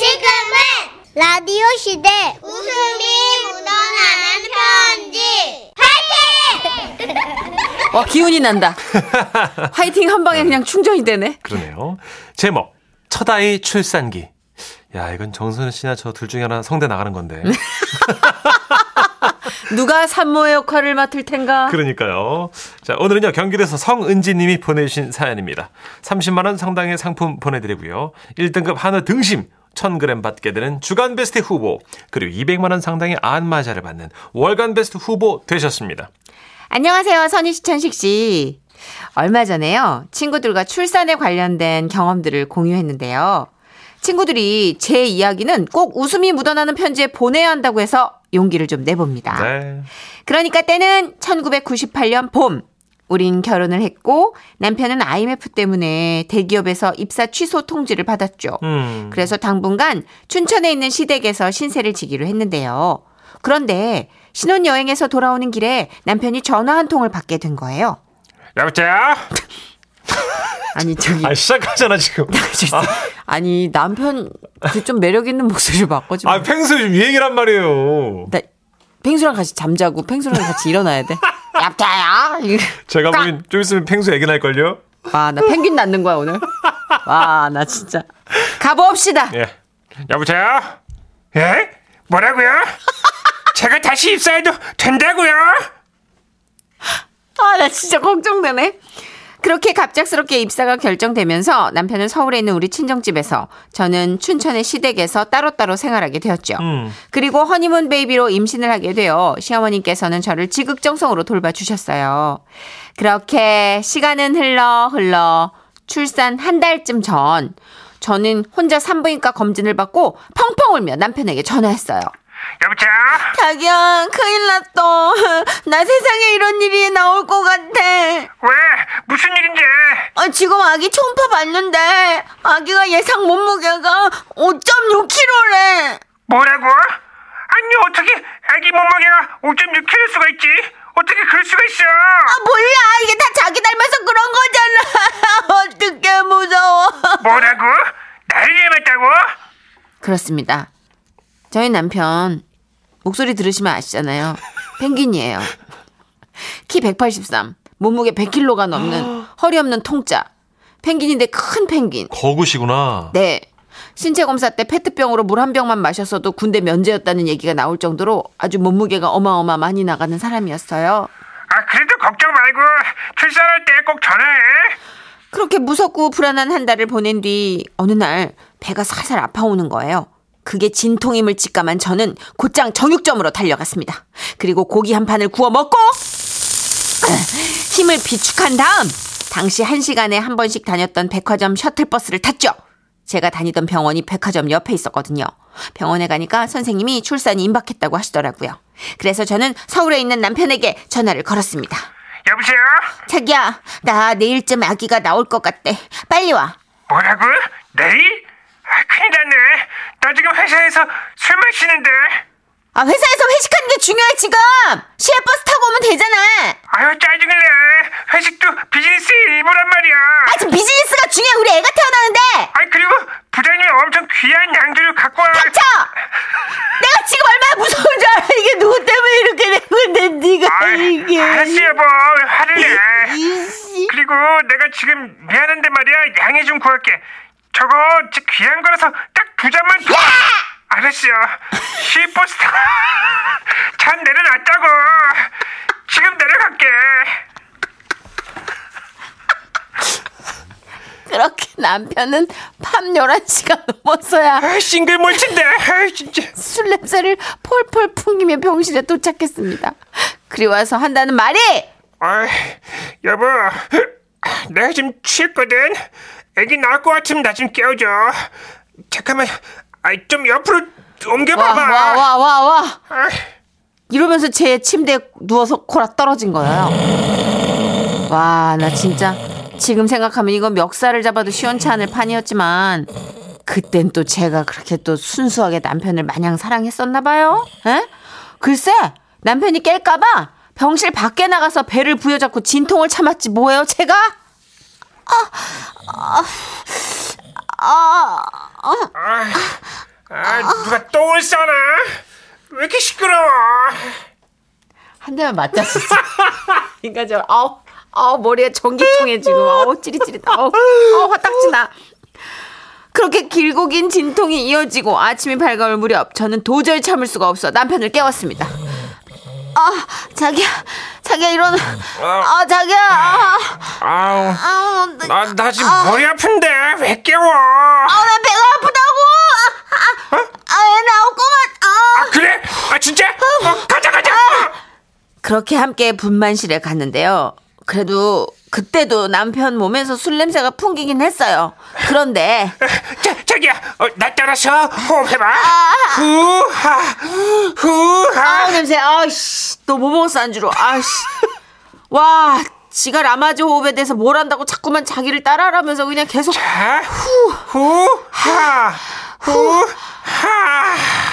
지금은 라디오 시대 웃음이 묻어나는 편지 파이팅! 와, 기운이 난다. 화이팅 한 방에 그냥 충전이 되네. 그러네요. 제목 첫 아이 출산기. 야 이건 정선우 씨나 저 둘 중에 하나 성대 나가는 건데. 누가 산모의 역할을 맡을 텐가? 그러니까요. 자, 오늘은요, 경기도에서 성은지 님이 보내주신 사연입니다. 30만원 상당의 상품 보내드리고요. 1등급 한우 등심 1000g 받게 되는 주간 베스트 후보, 그리고 200만원 상당의 안마자를 받는 월간 베스트 후보 되셨습니다. 안녕하세요, 선희 씨, 천식 씨. 얼마 전에요, 친구들과 출산에 관련된 경험들을 공유했는데요. 친구들이 제 이야기는 꼭 웃음이 묻어나는 편지에 보내야 한다고 해서 용기를 좀 내봅니다. 네. 그러니까 때는 1998년 봄. 우린 결혼을 했고 남편은 IMF 때문에 대기업에서 입사 취소 통지를 받았죠. 음. 그래서 당분간 춘천에 있는 시댁에서 신세를 지기로 했는데요. 그런데 신혼여행에서 돌아오는 길에 남편이 전화 한 통을 받게 된 거예요. 여보세요? 아니 저기 아, 시작하잖아, 지금. 아 니 남편 그 좀 매력 있는 목소리를 바꿔지 마. 아, 평소에 좀 유행이란 말이에요. 나 펭수랑 같이 잠자고 펭수랑 같이 일어나야 돼. 얍자야. 제가 보기엔 좀 있으면 펭수 애기 날걸요? 와, 나 펭귄 낳는 거야, 오늘. 와, 나 진짜. 가봅시다. 예. 여보세요? 예? 뭐라고요? 제가 다시 입사해도 된다고요? 아, 나 진짜 걱정되네. 그렇게 갑작스럽게 입사가 결정되면서 남편은 서울에 있는 우리 친정집에서 저는 춘천의 시댁에서 따로따로 생활하게 되었죠. 음. 그리고 허니문 베이비로 임신을 하게 되어 시어머님께서는 저를 지극정성으로 돌봐주셨어요. 그렇게 시간은 흘러 흘러 출산 한 달쯤 전 저는 혼자 산부인과 검진을 받고 펑펑 울며 남편에게 전화했어요. 여보세요? 자기야, 큰일 났어. 나 세상에 이런 일이 나올 것 같아. 왜? 무슨 일인데? 아, 지금 아기 초음파 봤는데, 아기가 예상 몸무게가 5.6kg래. 뭐라고? 아니 어떻게 아기 몸무게가 5.6kg 수가 있지? 어떻게 그럴 수가 있어? 아, 몰라. 이게 다 자기 닮아서 그런 거잖아. 어떡해, 무서워. 뭐라고? 나를 닮았다고? 그렇습니다. 저희 남편, 목소리 들으시면 아시잖아요. 펭귄이에요. 키 183, 몸무게 100kg가 넘는 허리 없는 통짜. 펭귄인데 큰 펭귄. 거구시구나. 네. 신체 검사 때 페트병으로 물 한 병만 마셨어도 군대 면제였다는 얘기가 나올 정도로 아주 몸무게가 어마어마 많이 나가는 사람이었어요. 아 그래도 걱정 말고 출산할 때 꼭 전화해. 그렇게 무섭고 불안한 한 달을 보낸 뒤 어느 날 배가 살살 아파오는 거예요. 그게 진통임을 직감한 저는 곧장 정육점으로 달려갔습니다. 그리고 고기 한 판을 구워 먹고 힘을 비축한 다음 당시 한 시간에 한 번씩 다녔던 백화점 셔틀버스를 탔죠. 제가 다니던 병원이 백화점 옆에 있었거든요. 병원에 가니까 선생님이 출산이 임박했다고 하시더라고요. 그래서 저는 서울에 있는 남편에게 전화를 걸었습니다. 여보세요? 자기야, 나 내일쯤 아기가 나올 것 같대. 빨리 와. 뭐라고? 내일? 아 큰일 났네. 나 지금 회사에서 술 마시는데. 아, 회사에서 회식하는 게 중요해, 지금! 시외버스 타고 오면 되잖아! 아유 짜증을 내. 회식도 비즈니스 일부란 말이야. 아, 지금 비즈니스가 중요해! 우리 애가 태어나는데! 아니 그리고 부장님이 엄청 귀한 양주를 갖고 와. 닥쳐! 내가 지금 얼마나 무서운 줄 알아! 이게 누구 때문에 이렇게 된 건데, 네가 아이, 이게. 알았어 여보 왜 화를 내. 그리고 내가 지금 미안한데 말이야 양해 좀 구할게. 저거 진짜 귀한 거라서 딱 두 잔만 더. 알았어요. 시버스 잔 내려놨다고. 지금 내려갈게. 그렇게 남편은 밤 11시가 넘었어야 아, 싱글 몰친데. 아, 진짜. 술 냄새를 폴폴 풍기며 병실에 도착했습니다. 그리고 와서 한다는 말이! 아, 여보, 내가 지금 취했거든. 애기 나올 것 같으면 나 좀 깨워줘. 잠깐만, 아, 좀 옆으로 와, 옮겨봐봐. 와, 와, 와, 와. 아, 이러면서 제 침대에 누워서 코라 떨어진 거예요. 와, 나 진짜 지금 생각하면 이건 멱살을 잡아도 시원치 않을 판이었지만 그땐 또 제가 그렇게 또 순수하게 남편을 마냥 사랑했었나 봐요. 에? 글쎄, 남편이 깰까 봐 병실 밖에 나가서 배를 부여잡고 진통을 참았지 뭐예요, 제가? 아, 아, 아, 아, 아, 누가 똥을 싸나? 왜 이렇게 시끄러워? 한 대만 맞자 진짜. 그러니까 저 아우 아우 머리에 전기통에 지금 아우 찌릿찌릿 아우 아우 화딱지 나. 그렇게 길고 긴 진통이 이어지고 아침이 밝아올 무렵 저는 도저히 참을 수가 없어 남편을 깨웠습니다. 아 자기야 자기야 일어나. 아 자기야. 아, 아우, 아, 나, 나, 나 지금 머리 아픈데 왜 깨워? 아, 나 배가 아프다고. 아, 아, 아, 나올 거만. 아. 아, 그래? 아, 진짜? 어, 가자, 가자! 그렇게 함께 분만실에 갔는데요. 그래도 그때도 남편 몸에서 술 냄새가 풍기긴 했어요. 그런데 자, 자기야, 어, 나 따라서 호흡해봐. 후하, 후하. 아우 냄새 아씨 너 뭐 먹었어 안주로 아씨 와 지가 라마즈 호흡에 대해서 뭘 안다고 자꾸만 자기를 따라하면서 그냥 계속 자, 후하, 후하.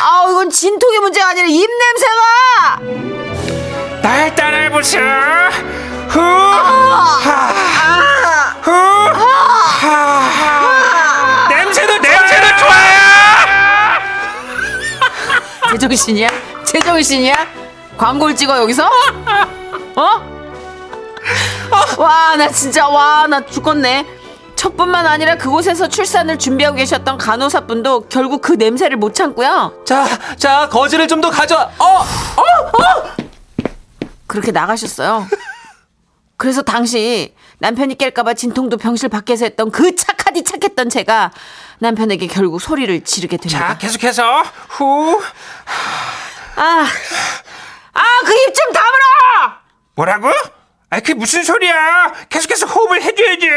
아우 이건 진통의 문제가 아니라 입 냄새가 날 따라해보세요. 후하, 후하. 냄새도 냄새도 좋아요. 제정신이야 제정신이야 광고를 찍어 여기서 어? 와 나 진짜 와 나 죽겠네 저뿐만 아니라 그곳에서 출산을 준비하고 계셨던 간호사분도 결국 그 냄새를 못 참고요 자, 자, 거즈를 좀 더 가져. 어, 그렇게 나가셨어요. 그래서 당시 남편이 깰까봐 진통도 병실 밖에서 했던 그 착하디 착했던 제가 남편에게 결국 소리를 지르게 됩니다. 자, 계속해서 후. 아, 아, 그 입 좀 다물어! 뭐라고? 아, 그게 무슨 소리야? 계속해서 호흡을 해줘야지.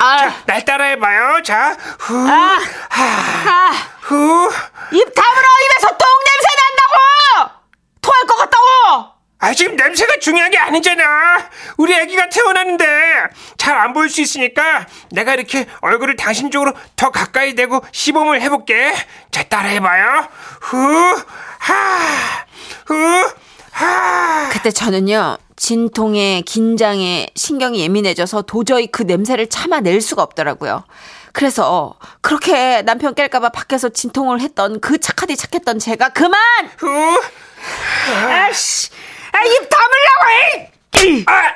아. 자, 날 따라해봐요. 자, 후, 아, 하, 아, 후. 입 다물어! 입에서 똥 냄새 난다고! 토할 것 같다고! 아, 지금 냄새가 중요한 게 아니잖아. 우리 아기가 태어났는데 잘 안 보일 수 있으니까 내가 이렇게 얼굴을 당신 쪽으로 더 가까이 대고 시범을 해볼게. 자, 따라해봐요. 후, 하, 후, 하. 그때 저는요, 진통에, 긴장에 신경이 예민해져서 도저히 그 냄새를 참아낼 수가 없더라고요. 그래서 그렇게 남편 깰까봐 밖에서 진통을 했던 그 착하디 착했던 제가 그만! 후, 아씨, 아, 입 다물라고 해! 아,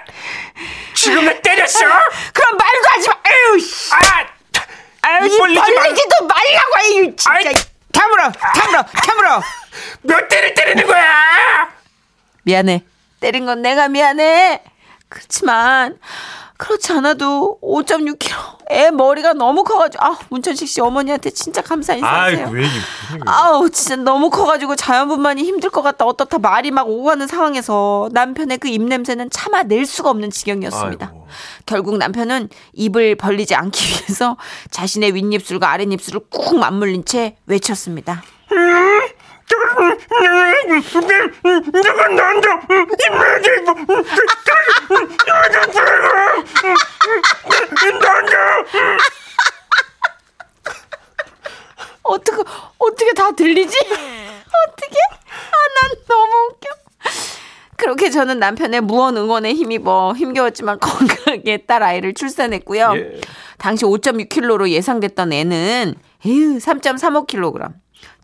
지금 나 때렸어? 그럼 말도 하지 마! 에휴, 씨. 아, 아유, 입입 벌리지 마. 벌리지도 말라고 해! 이 진짜. 아이. 다물어! 다물어! 다물어! 몇 대를 때리는 거야? 미안해. 때린 건 내가 미안해. 그렇지만 그렇지 않아도 5.6kg. 애 머리가 너무 커가지고 아 문천식 씨 어머니한테 진짜 감사 인사하세요. 아이고, 왜 이게. 아우 진짜 너무 커가지고 자연분만이 힘들 것 같다 어떻다 말이 막 오고 가는 상황에서 남편의 그 입냄새는 참아낼 수가 없는 지경이었습니다. 아이고. 결국 남편은 입을 벌리지 않기 위해서 자신의 윗입술과 아랫입술을 꾹 맞물린 채 외쳤습니다. 나한테 입맛을 나한테 어떻게 어떻게 다 들리지? 어떻게? 아 난 너무 웃겨. 그렇게 저는 남편의 무언 응원에 힘입어 힘겨웠지만 건강하게 딸 아이를 출산했고요. 예. 당시 5.6kg로 예상됐던 애는 에휴 3.35kg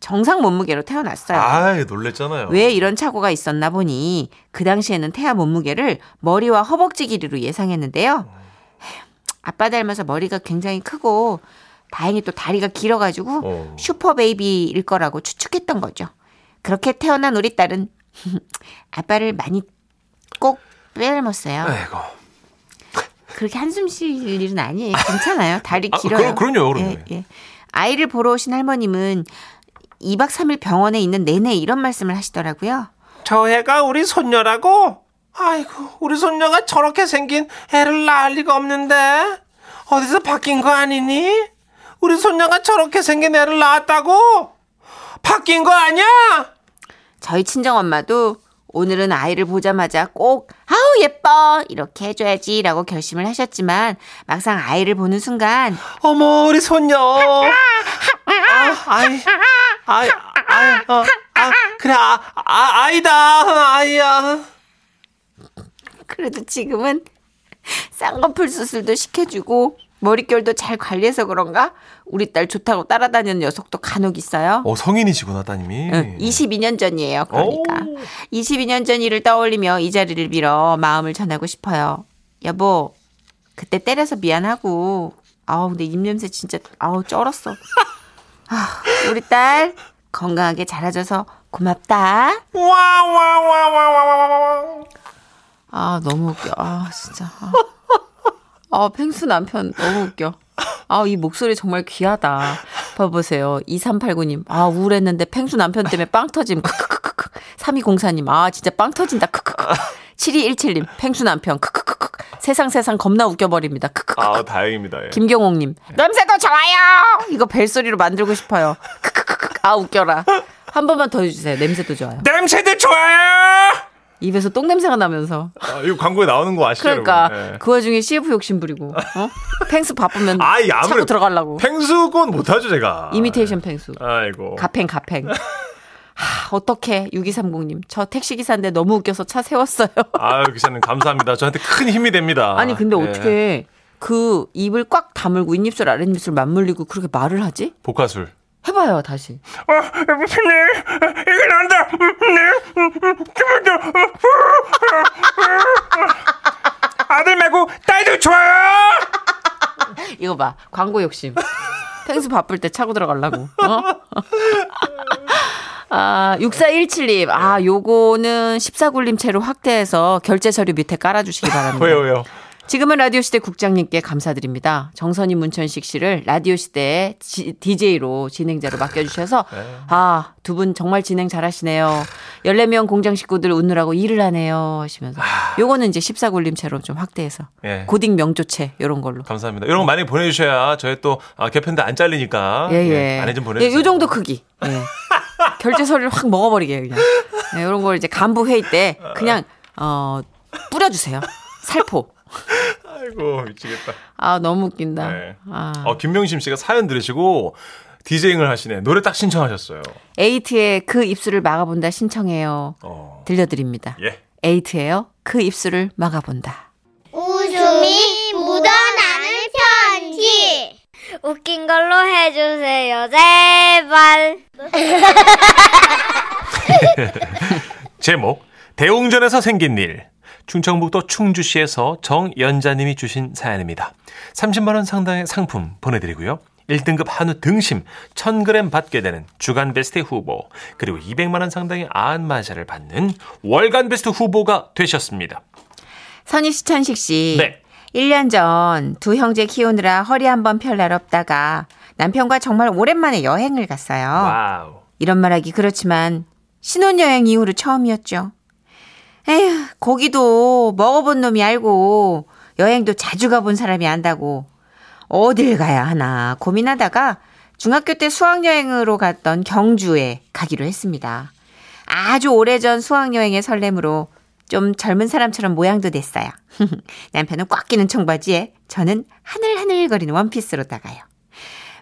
정상 몸무게로 태어났어요. 아이, 놀랬잖아요. 왜 이런 착오가 있었나 보니 그 당시에는 태아 몸무게를 머리와 허벅지 길이로 예상했는데요. 아빠 닮아서 머리가 굉장히 크고 다행히 또 다리가 길어가지고 어. 슈퍼 베이비일 거라고 추측했던 거죠. 그렇게 태어난 우리 딸은 아빠를 많이 꼭 빼닮았어요. 아이고. 그렇게 한숨 쉴 일은 아니에요. 괜찮아요. 다리 아, 길어요. 그럼- 그럼요, 그럼요. 예, 예. 아이를 보러 오신 할머님은 2박 3일 병원에 있는 내내 이런 말씀을 하시더라고요. 저 애가 우리 손녀라고? 아이고, 우리 손녀가 저렇게 생긴 애를 낳을 리가 없는데 어디서 바뀐 거 아니니? 우리 손녀가 저렇게 생긴 애를 낳았다고? 바뀐 거 아니야? 저희 친정 엄마도 오늘은 아이를 보자마자 꼭 아우 예뻐 이렇게 해줘야지라고 결심을 하셨지만 막상 아이를 보는 순간 어머, 우리 손녀. 아, 아이, 아이, 아이, 어, 아, 그래, 아, 아, 아이다, 아이야. 그래도 지금은 쌍꺼풀 수술도 시켜주고 머릿결도 잘 관리해서 그런가 우리 딸 좋다고 따라다니는 녀석도 간혹 있어요. 어, 성인이시구나, 따님이. 응, 22년 전이에요. 그러니까. 오. 22년 전 일을 떠올리며 이 자리를 빌어 마음을 전하고 싶어요. 여보, 그때 때려서 미안하고. 아우, 근데 입냄새 진짜, 아우, 쩔었어. 아, 우리 딸 건강하게 자라줘서 고맙다. 와와와와와와. 아, 너무 웃겨. 아, 진짜. 아, 아 펭수 남편 너무 웃겨. 아, 이 목소리 정말 귀하다. 봐보세요. 2389님. 아, 우울했는데 펭수 남편 때문에 빵 터짐. 크크크크크. 3204님. 아, 진짜 빵 터진다. 크크크. 7217님. 펭수 남편. 크크크크. 세상 세상 겁나 웃겨버립니다. 크크크. 아, 다행입니다. 예. 김경옥님. 냄새도 좋아요. 이거 벨소리로 만들고 싶어요. 크크크크. 아, 웃겨라. 한 번만 더 해주세요. 냄새도 좋아요. 냄새도 좋아요. 입에서 똥 냄새가 나면서. 아, 이거 광고에 나오는 거 아시죠? 그러니까? 예. 그 와중에 CF 욕심 부리고 어? 펭수 바쁘면 아이, 차고 아무래도 들어가려고 펭수건 못하죠, 제가. 이미테이션 펭수 아이고. 가팽 가팽 하, 어떡해 6230님 저 택시기사인데 너무 웃겨서 차 세웠어요 아유, 기사님 감사합니다. 저한테 큰 힘이 됩니다. 아니 근데 예. 어떻게 그 입을 꽉 다물고 윗입술 아랫입술 맞물리고 그렇게 말을 하지? 복화술. 해봐요 다시 어, 무슨 일? 이거 난다. 네. 기분도. 아들 말고 딸도 좋아요. 이거 봐 광고 욕심 펭수 바쁠 때 차고 들어가려고 어? 아, 6417님. 아, 요거는 14굴림 채로 확대해서 결제 서류 밑에 깔아주시기 바랍니다. 왜요, 왜요? 지금은 라디오 시대 국장님께 감사드립니다. 정선희 문천식 씨를 라디오 시대 DJ로 진행자로 맡겨주셔서 아, 두 분 정말 진행 잘하시네요. 14명 공장 식구들 웃느라고 일을 하네요. 하시면서. 요거는 이제 14굴림채로 좀 확대해서. 예. 고딕 명조채 요런 걸로. 감사합니다. 이런 거 많이 보내주셔야 저희 또 아, 개편도 안 잘리니까 예, 예. 많이 좀 예, 보내주세요. 요 정도 크기. 예. 결제 서류를 확 먹어버리게 그냥. 네, 이런 걸 이제 간부 회의 때 그냥 어 뿌려주세요. 살포. 아이고 미치겠다. 아 너무 웃긴다. 네. 아. 어, 김명심 씨가 사연 들으시고 디제잉을 하시네. 노래 딱 신청하셨어요. 에이트의 그 입술을 막아본다 신청해요. 어, 들려드립니다. 예. 에이트예요. 그 입술을 막아본다. 웃음이 묻어나는 편지. 웃긴 걸로 해주세요, 제발. 제목 대웅전에서 생긴 일. 충청북도 충주시에서 정연자님이 주신 사연입니다. 30만 원 상당의 상품 보내드리고요. 1등급 한우 등심 1000g 받게 되는 주간 베스트 후보 그리고 200만 원 상당의 안마의자를 받는 월간 베스트 후보가 되셨습니다. 선희 씨, 천식 씨. 네. 1년 전 두 형제 키우느라 허리 한번 펼 날 없다가 남편과 정말 오랜만에 여행을 갔어요. 와우. 이런 말하기 그렇지만 신혼여행 이후로 처음이었죠. 에휴, 고기도 먹어본 놈이 알고 여행도 자주 가본 사람이 안다고 어딜 가야 하나 고민하다가 중학교 때 수학여행으로 갔던 경주에 가기로 했습니다. 아주 오래전 수학여행의 설렘으로 좀 젊은 사람처럼 모양도 냈어요. 남편은 꽉 끼는 청바지에 저는 하늘하늘거리는 원피스로 나가요.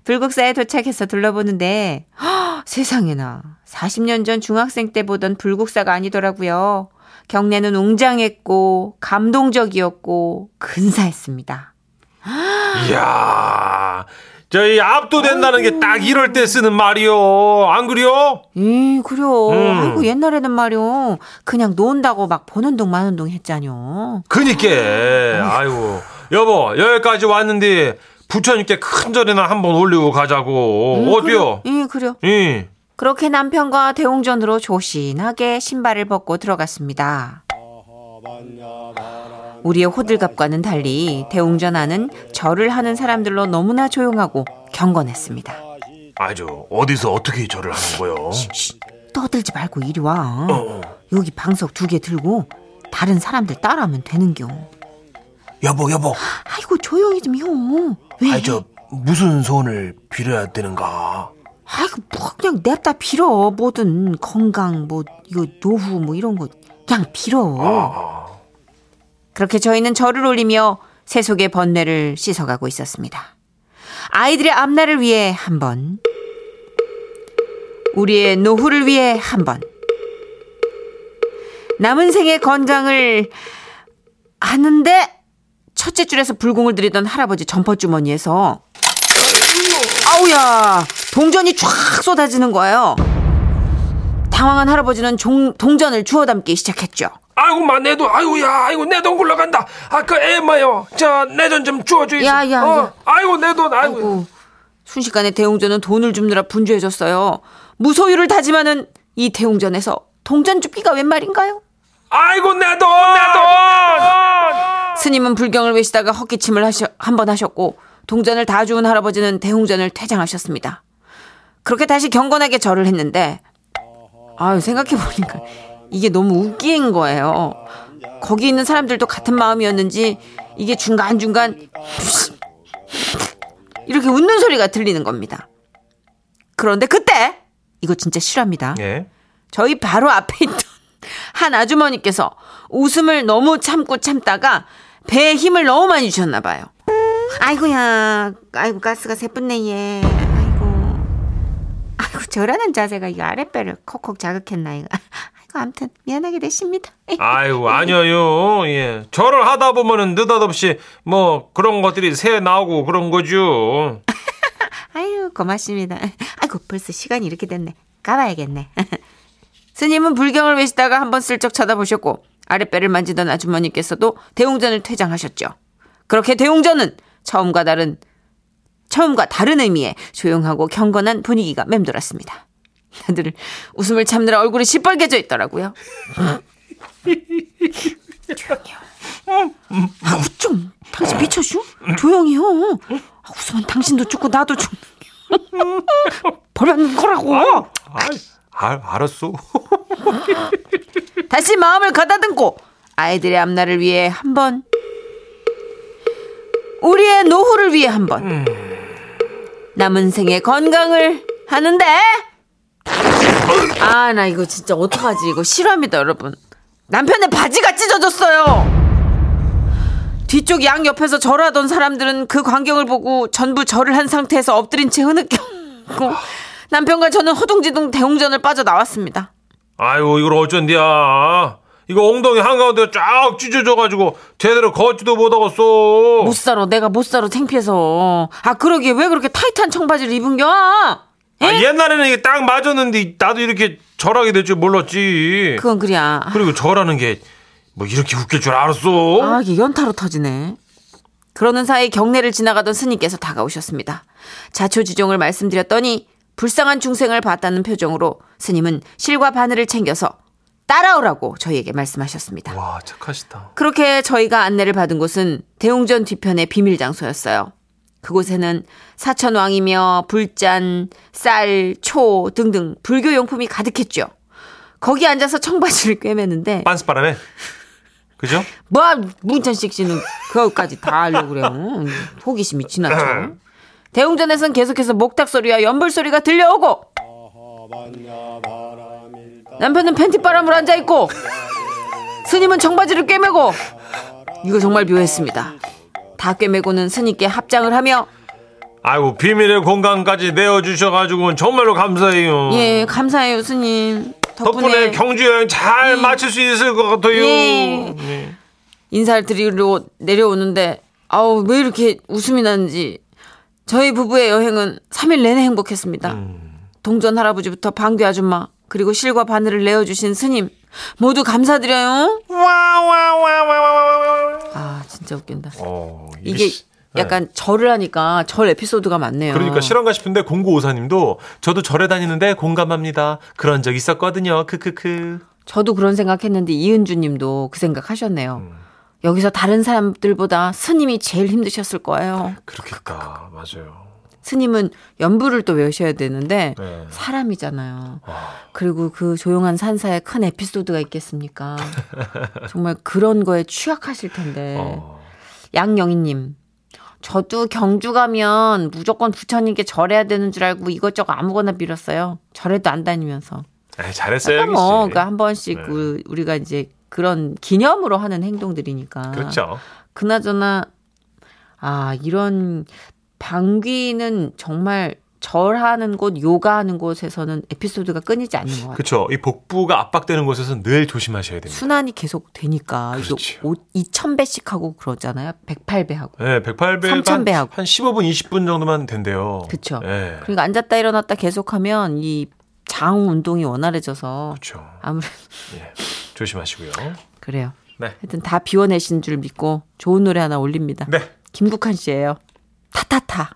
불국사에 도착해서 둘러보는데 허, 세상에나 40년 전 중학생 때 보던 불국사가 아니더라고요. 경내는 웅장했고 감동적이었고 근사했습니다. 이야. 저희 압도된다는 게 딱 이럴 때 쓰는 말이요. 안 그래요? 에 그려. 음. 아이고 옛날에는 말이요. 그냥 논다고 막 보는 동 마는 동 했잖요. 그니까. 아이고. 여보, 여기까지 왔는데 부처님께 큰 절이나 한번 올리고 가자고. 어때요? 예, 그래요. 예. 그렇게 남편과 대웅전으로 조신하게 신발을 벗고 들어갔습니다. 우리의 호들갑과는 달리 대웅전 안은 절을 하는 사람들로 너무나 조용하고 경건했습니다. 아주 어디서 어떻게 절을 하는 거요? 떠들지 말고 이리 와. 여기 방석 두 개 들고 다른 사람들 따라하면 되는겨. 여보, 여보. 아이고 조용히 좀 해. 왜? 아이 저 무슨 소원을 빌어야 되는가? 아이고 뭐 그냥 냅다 빌어. 뭐든 건강 뭐 이거 노후 뭐 이런 거 그냥 빌어. 그렇게 저희는 절을 올리며 세속의 번뇌를 씻어가고 있었습니다. 아이들의 앞날을 위해 한 번, 우리의 노후를 위해 한 번, 남은 생의 건강을 하는데 첫째 줄에서 불공을 들이던 할아버지 점퍼 주머니에서 아우 아이고야 동전이 쫙 쏟아지는 거예요. 당황한 할아버지는 종, 동전을 주워 담기 시작했죠. 아이고 마 내 돈 아이고야 아이고 내 돈 굴러간다 아그 애마요 저 내 돈 좀 주워주이소 야, 야, 어, 야. 아이고 내 돈 아이고 아이고 순식간에 대웅전은 돈을 줍느라 분주해졌어요. 무소유를 다짐하는 이 대웅전에서 동전 줍기가 웬 말인가요? 아이고 내 돈 내돈 스님은 불경을 외시다가 헛기침을 하셔, 한번 하셨고 동전을 다 주운 할아버지는 대웅전을 퇴장하셨습니다. 그렇게 다시 경건하게 절을 했는데 아유 생각해보니까 이게 너무 웃긴 거예요. 거기 있는 사람들도 같은 마음이었는지 이게 중간중간 이렇게 웃는 소리가 들리는 겁니다. 그런데 그때 이거 진짜 실화입니다. 예. 저희 바로 앞에 있던 한 아주머니께서 웃음을 너무 참고 참다가 배에 힘을 너무 많이 주셨나 봐요. 아이고야, 아이고 가스가 세분네 얘. 아이고, 아이고 저라는 자세가 이 아랫배를 콕콕 자극했나 이거. 아이고 아무튼 미안하게 됐습니다. 아이고 아니요 예 절을 하다 보면은 느닷없이 뭐 그런 것들이 새 나오고 그런 거죠 아유 고맙습니다. 아이고 벌써 시간이 이렇게 됐네. 가봐야겠네. 스님은 불경을 외시다가 한번 슬쩍 쳐다보셨고 아랫배를 만지던 아주머니께서도 대웅전을 퇴장하셨죠. 그렇게 대웅전은 처음과 다른 처음과 다른 의미의 조용하고 경건한 분위기가 맴돌았습니다. 다들 웃음을 참느라 얼굴이 시뻘개져 있더라고요. 조용히요. 아, 웃 좀. 당신 미쳤슈? 조용히요. 아, 웃으면 당신도 죽고 나도 죽는 버렸는 거라고. 아이 알, 알았어 다시 마음을 가다듬고 아이들의 앞날을 위해 한 번, 우리의 노후를 위해 한 번, 남은 생의 건강을 하는데. 아, 나 이거 진짜 어떡하지? 이거 실화입니다, 여러분. 남편의 바지가 찢어졌어요. 뒤쪽 양 옆에서 절하던 사람들은 그 광경을 보고 전부 절을 한 상태에서 엎드린 채 흐느꼈고 남편과 저는 허둥지둥 대웅전을 빠져나왔습니다. 아이고 이걸 어쩐디야 이거 엉덩이 한가운데 쫙 찢어져가지고 제대로 걷지도 못하겠어 못 살아. 내가 못 살아. 창피해서. 아, 그러게. 왜 그렇게 타이트한 청바지를 입은겨? 아, 옛날에는 이게 딱 맞았는데 나도 이렇게 절하게 될 줄 몰랐지 그건 그래야. 그리고 절하는 게 뭐 이렇게 웃길 줄 알았어 아, 이게 연타로 터지네. 그러는 사이 경내를 지나가던 스님께서 다가오셨습니다. 자초지종을 말씀드렸더니 불쌍한 중생을 봤다는 표정으로 스님은 실과 바늘을 챙겨서 따라오라고 저희에게 말씀하셨습니다. 와 착하시다 그렇게 저희가 안내를 받은 곳은 대웅전 뒤편의 비밀 장소였어요. 그곳에는 사천왕이며 불잔, 쌀, 초 등등 불교 용품이 가득했죠. 거기 앉아서 청바지를 꿰매는데 빤스바람에 그죠? 뭐 문찬식 씨는 그거까지 다 하려고 그래요. 음, 호기심이 지나쳐. 대웅전에선 계속해서 목탁 소리와 연불 소리가 들려오고 남편은 팬티바람을 앉아 있고 스님은 청바지를 꿰매고 이거 정말 묘했습니다. 다 꿰매고는 스님께 합장을 하며 아이고 비밀의 공간까지 내어주셔가지고 정말로 감사해요. 예 감사해요 스님. 덕분에, 덕분에, 경주 여행 잘 마칠 수 있을 것 같아요. 예. 네. 인사를 드리러 내려오는데 아우 왜 이렇게 웃음이 나는지. 저희 부부의 여행은 3일 내내 행복했습니다. 동전 할아버지부터 방귀 아줌마 그리고 실과 바늘을 내어주신 스님 모두 감사드려요. 아 진짜 웃긴다. 어, 이게 시- 네. 약간 절을 하니까 절 에피소드가 많네요. 그러니까 실한가 싶은데 공구 오사님도 저도 절에 다니는데 공감합니다. 그런 적 있었거든요. 크크크. 저도 그런 생각했는데 이은주님도 그 생각하셨네요. 음. 여기서 다른 사람들보다 스님이 제일 힘드셨을 거예요. 그렇겠다. 맞아요. 스님은 연부를 또 외우셔야 되는데 네. 사람이잖아요. 와. 그리고 그 조용한 산사에 큰 에피소드가 있겠습니까? 정말 그런 거에 취약하실 텐데. 어. 양영희님. 저도 경주 가면 무조건 부처님께 절해야 되는 줄 알고 이것저것 아무거나 빌었어요. 절에도 안 다니면서. 에이, 잘했어요, 여기 씨. 뭐, 그러니까 한 번씩 네. 우- 우리가 이제 그런 기념으로 하는 행동들이니까. 그렇죠. 그나저나 아 이런 방귀는 정말 절하는 곳, 요가하는 곳에서는 에피소드가 끊이지 않는 것 같아요. 그렇죠. 이 복부가 압박되는 곳에서는 늘 조심하셔야 됩니다. 순환이 계속 되니까 그렇죠. 이거 2,000배씩 하고 그러잖아요. 108배 하고. 네, 108배 한, 3000배 하고. 한 15분, 20분 정도만 된대요. 그쵸. 네. 그러니까 앉았다 일어났다 계속하면 이 장 운동이 원활해져서 그렇죠. 아무래도 예. 조심하시고요. 그래요. 네. 하여튼 다 비워내신 줄 믿고 좋은 노래 하나 올립니다. 네. 김국환 씨예요. 타타타.